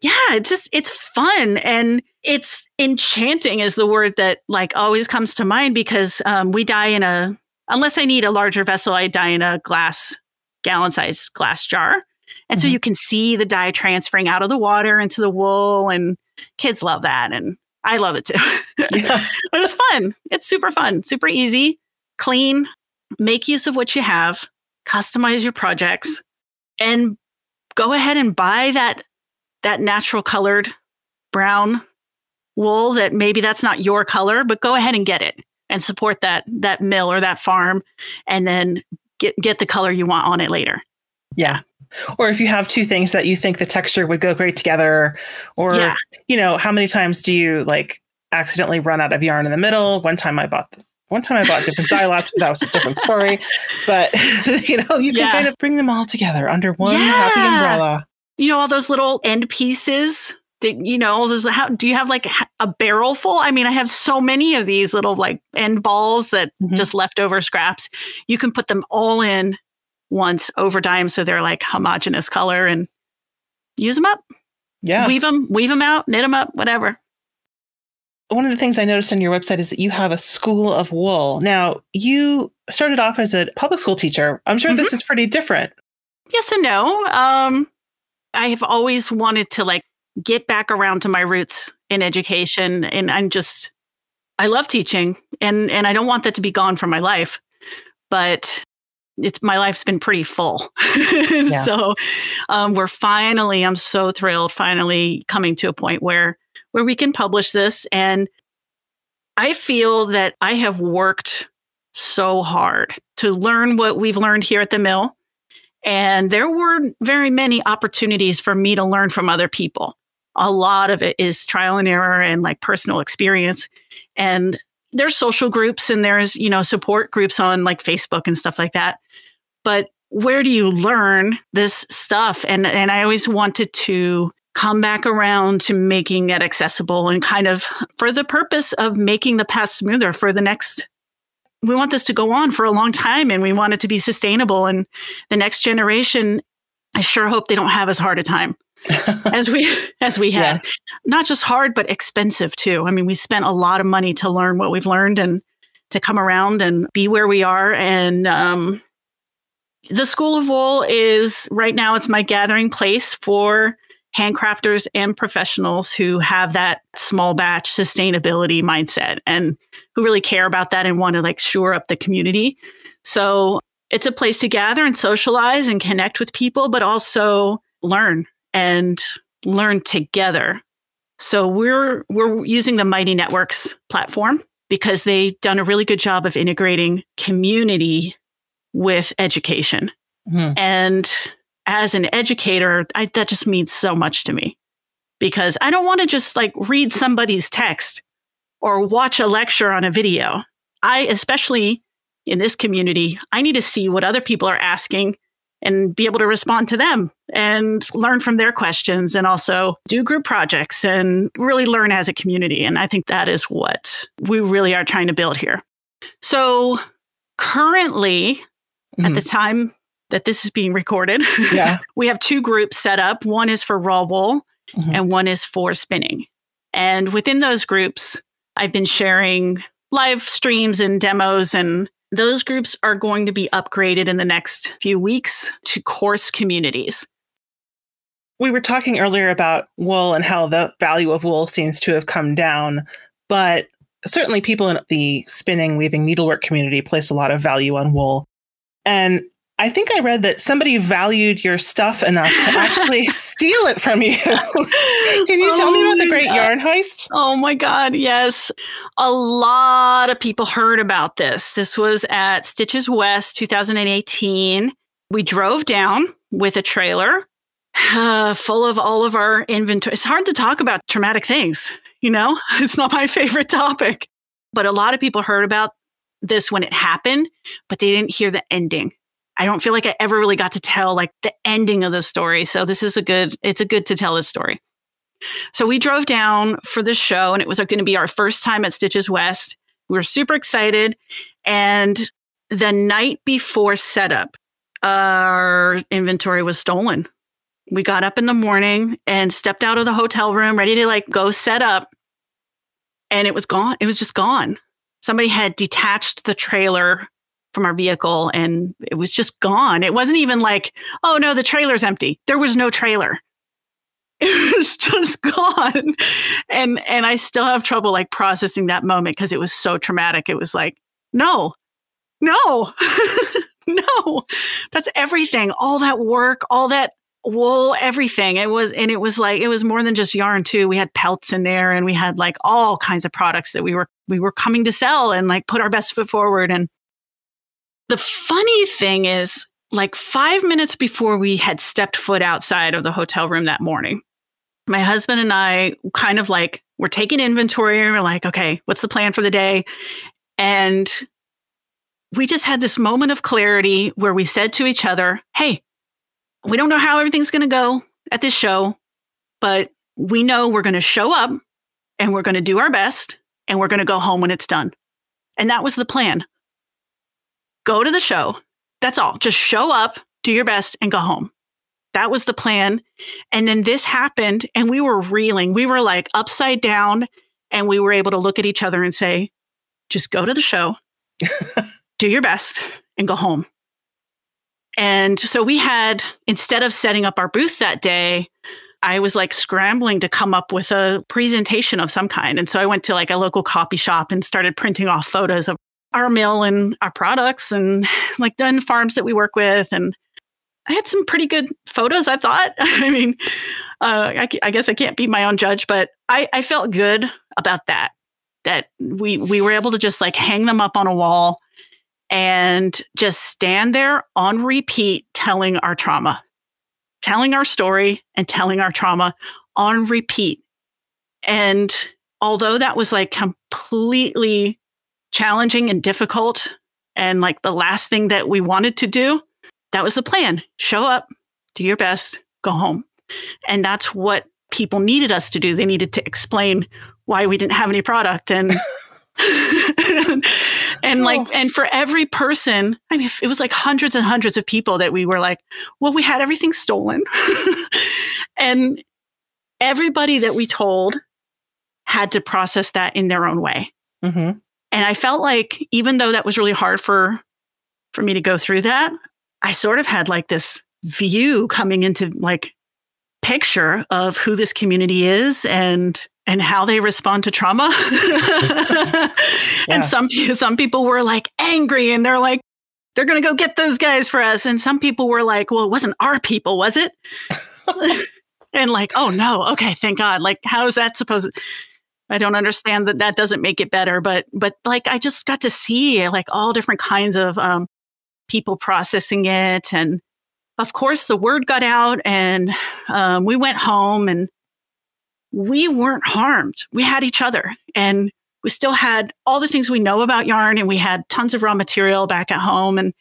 [SPEAKER 2] Yeah, it's just it's fun and it's enchanting is the word that like always comes to mind because um, we dye in a unless I need a larger vessel, I dye in a glass gallon size glass jar. And mm-hmm. so you can see the dye transferring out of the water into the wool and kids love that and I love it too. Yeah. but it's fun. It's super fun, super easy, clean, make use of what you have, customize your projects and go ahead and buy that that natural colored brown wool that maybe that's not your color, but go ahead and get it and support that that mill or that farm and then get get the color you want on it later.
[SPEAKER 1] Yeah. Or if you have two things that you think the texture would go great together or yeah. you know, how many times do you like accidentally run out of yarn in the middle? One time I bought the, one time I bought different dye lots, but that was a different story. But you know, you can yeah. kind of bring them all together under one yeah. happy umbrella.
[SPEAKER 2] You know, all those little end pieces did, you know, there's how do you have like a barrel full? I mean, I have so many of these little like end balls that mm-hmm. just leftover scraps. You can put them all in once over dime so they're like homogenous color and use them up.
[SPEAKER 1] Yeah.
[SPEAKER 2] Weave them, weave them out, knit them up, whatever.
[SPEAKER 1] One of the things I noticed on your website is that you have a school of wool. Now, you started off as a public school teacher. I'm sure mm-hmm. this is pretty different.
[SPEAKER 2] Yes and no. Um, I have always wanted to like get back around to my roots in education and i'm just i love teaching and and i don't want that to be gone from my life but it's my life's been pretty full yeah. so um, we're finally i'm so thrilled finally coming to a point where where we can publish this and i feel that i have worked so hard to learn what we've learned here at the mill And there weren't very many opportunities for me to learn from other people. A lot of it is trial and error and like personal experience. And there's social groups and there's, you know, support groups on like Facebook and stuff like that. But where do you learn this stuff? And and I always wanted to come back around to making it accessible and kind of for the purpose of making the path smoother for the next we want this to go on for a long time and we want it to be sustainable and the next generation i sure hope they don't have as hard a time as we as we had yeah. not just hard but expensive too i mean we spent a lot of money to learn what we've learned and to come around and be where we are and um, the School of Wool is right now, it's my gathering place for handcrafters and professionals who have that small batch sustainability mindset and who really care about that and want to like shore up the community. So it's a place to gather and socialize and connect with people, but also learn and learn together. So we're we're using the Mighty Networks platform because they've done a really good job of integrating community with education. Mm-hmm. And as an educator, I, that just means so much to me because I don't want to just like read somebody's text or watch a lecture on a video. I, especially in this community, I need to see what other people are asking and be able to respond to them and learn from their questions and also do group projects and really learn as a community. And I think that is what we really are trying to build here. So currently, mm-hmm. at the time that this is being recorded, yeah. we have two groups set up. One is for raw wool mm-hmm. and one is for spinning. And within those groups, I've been sharing live streams and demos and those groups are going to be upgraded in the next few weeks to course communities.
[SPEAKER 1] We were talking earlier about wool and how the value of wool seems to have come down, but certainly people in the spinning, weaving, needlework community place a lot of value on wool. And I think I read that somebody valued your stuff enough to actually steal it from you. Can you tell oh me about the Great Yarn Heist?
[SPEAKER 2] Oh my God, yes. A lot of people heard about this. This was at Stitches West 2018. We drove down with a trailer uh, full of all of our inventory. It's hard to talk about traumatic things, you know? It's not my favorite topic. But a lot of people heard about this when it happened, but they didn't hear the ending. I don't feel like I ever really got to tell like the ending of the story. So this is a good, it's a good to tell this story. So we drove down for the show and it was going to be our first time at Stitches West. We were super excited. And the night before setup, our inventory was stolen. We got up in the morning and stepped out of the hotel room ready to like go set up. And it was gone. It was just gone somebody had detached the trailer from our vehicle and it was just gone. It wasn't even like, oh no, the trailer's empty. There was no trailer. It was just gone. And and I still have trouble like processing that moment because it was so traumatic. It was like, no, no, no. That's everything. All that work, all that wool, everything. It was, and it was like, it was more than just yarn too. We had pelts in there and we had like all kinds of products that we were, we were coming to sell and like put our best foot forward. And the funny thing is like five minutes before we had stepped foot outside of the hotel room that morning, my husband and I kind of like, we're taking inventory and we're like, okay, what's the plan for the day? And we just had this moment of clarity where we said to each other, Hey, we don't know how everything's going to go at this show, but we know we're going to show up and we're going to do our best and we're going to go home when it's done. And that was the plan. Go to the show. That's all. Just show up, do your best, and go home. That was the plan. And then this happened, and we were reeling. We were like upside down, and we were able to look at each other and say, just go to the show, do your best, and go home. And so we had, instead of setting up our booth that day, I was like scrambling to come up with a presentation of some kind. And so I went to like a local copy shop and started printing off photos of our mill and our products and like the farms that we work with. And I had some pretty good photos, I thought. I mean, uh, I, I, guess I can't be my own judge, but I, I felt good about that, that we, we were able to just like hang them up on a wall and just stand there on repeat telling our trauma, telling our story and telling our trauma on repeat. And although that was like completely challenging and difficult and like the last thing that we wanted to do, that was the plan. Show up, do your best, go home. And that's what people needed us to do. They needed to explain why we didn't have any product and and like oh. and for every person i mean it was like hundreds and hundreds of people that we were like well we had everything stolen and everybody that we told had to process that in their own way mm-hmm. And i felt like even though that was really hard for for me to go through that i sort of had like this view coming into like picture of who this community is and and how they respond to trauma. yeah. And some some people were like angry and they're like they're going to go get those guys for us and some people were like, "Well, it wasn't our people, was it?" and like, "Oh no, okay, thank God." Like how is that supposed I don't understand that that doesn't make it better, but but like I just got to see like all different kinds of um people processing it and of course the word got out and um, we went home and we weren't harmed. We had each other and we still had all the things we know about yarn and we had tons of raw material back at home. And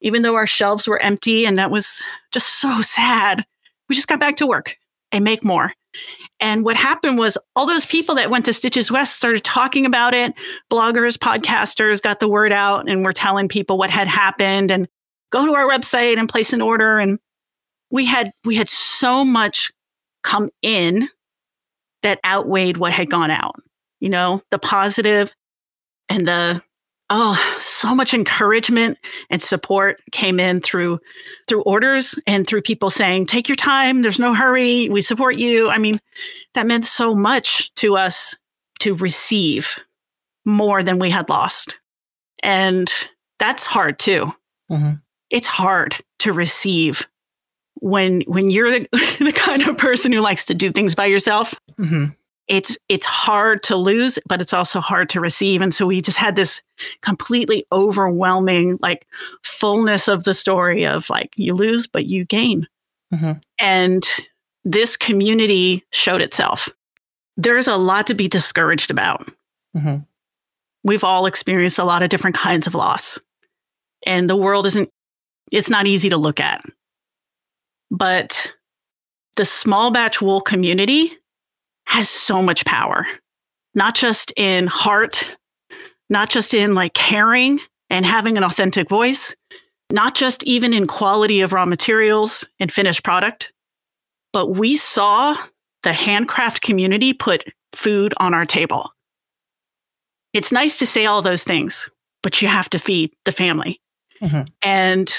[SPEAKER 2] even though our shelves were empty and that was just so sad, we just got back to work and make more. And what happened was all those people that went to Stitches West started talking about it. Bloggers, podcasters got the word out and were telling people what had happened and go to our website and place an order. And we had we had so much come in that outweighed what had gone out. You know, the positive and the oh, so much encouragement and support came in through through orders and through people saying, "Take your time, there's no hurry, we support you." I mean, that meant so much to us to receive more than we had lost. And that's hard too. Mm-hmm. It's hard to receive when when you're the, the kind of person who likes to do things by yourself. Mm-hmm it's it's hard to lose but it's also hard to receive. And so we just had this completely overwhelming like fullness of the story of like you lose but you gain. Mm-hmm. and this community showed itself. There's a lot to be discouraged about. Mm-hmm. we've all experienced a lot of different kinds of loss. And the world isn't it's not easy to look at. But the small batch wool community has so much power, not just in heart, not just in like caring and having an authentic voice, not just even in quality of raw materials and finished product, but we saw the handcraft community put food on our table. It's nice to say all those things, but you have to feed the family. Mm-hmm. And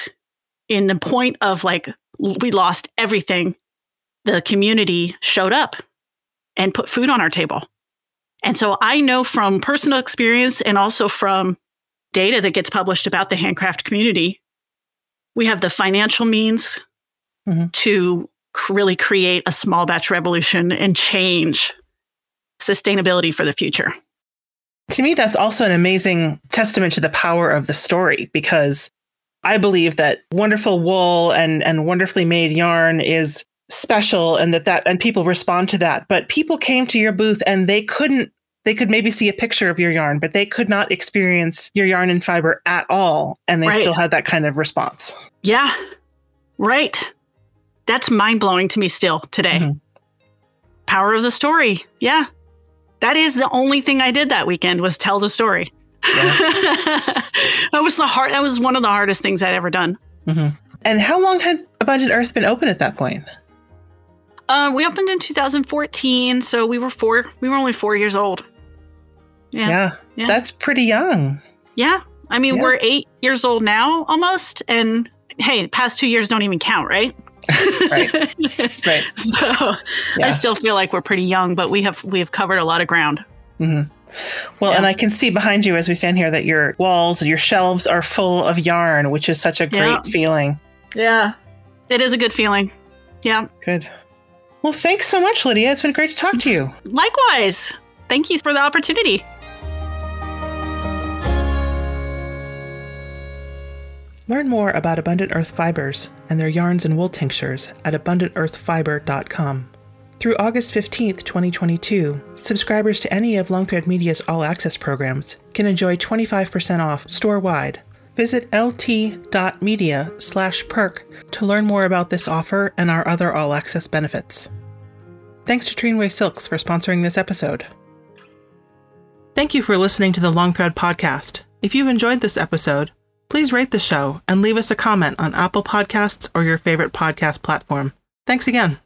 [SPEAKER 2] in the point of like, we lost everything, the community showed up and put food on our table. And so I know from personal experience and also from data that gets published about the handcraft community, we have the financial means mm-hmm. to really create a small batch revolution and change sustainability for the future.
[SPEAKER 3] To me, that's also an amazing testament to the power of the story because I believe that wonderful wool and, and wonderfully made yarn is special and that that and people respond to that. But people came to your booth and they couldn't they could maybe see a picture of your yarn but they could not experience your yarn and fiber at all. And they right. still had that kind of response.
[SPEAKER 2] Yeah. Right. That's mind-blowing to me still today. Mm-hmm. power of the story. Yeah. That is the only thing i did that weekend was tell the story. Yeah. that was the hard that was one of the hardest things i'd ever done.
[SPEAKER 3] Mm-hmm. and how long had abundant earth been open at that point
[SPEAKER 2] uh, we opened in 2014, so we were four. We were only four years old.
[SPEAKER 3] Yeah, yeah, yeah. that's pretty young.
[SPEAKER 2] Yeah, I mean yeah. we're eight years old now, almost. And hey, the past two years don't even count, right? right. Right. So yeah. I still feel like we're pretty young, but we have we have covered a lot of ground. Mm-hmm.
[SPEAKER 3] Well, yeah. and I can see behind you as we stand here that your walls, and your shelves are full of yarn, which is such a great yeah. feeling.
[SPEAKER 2] Yeah, it is a good feeling. Yeah.
[SPEAKER 3] Good. Well, thanks so much, Lydia. It's been great to talk to you.
[SPEAKER 2] Likewise. Thank you for the opportunity.
[SPEAKER 1] Learn more about Abundant Earth Fibers and their yarns and wool tinctures at abundantearthfiber.com. Through August 15th, 2022, subscribers to any of Long Thread Media's All Access programs can enjoy 25% off store-wide. Visit lt.media slash perk to learn more about this offer and our other All Access benefits. Thanks to Treenway Silks for sponsoring this episode. Thank you for listening to the Long Thread podcast. If you've enjoyed this episode, please rate the show and leave us a comment on Apple Podcasts or your favorite podcast platform. Thanks again.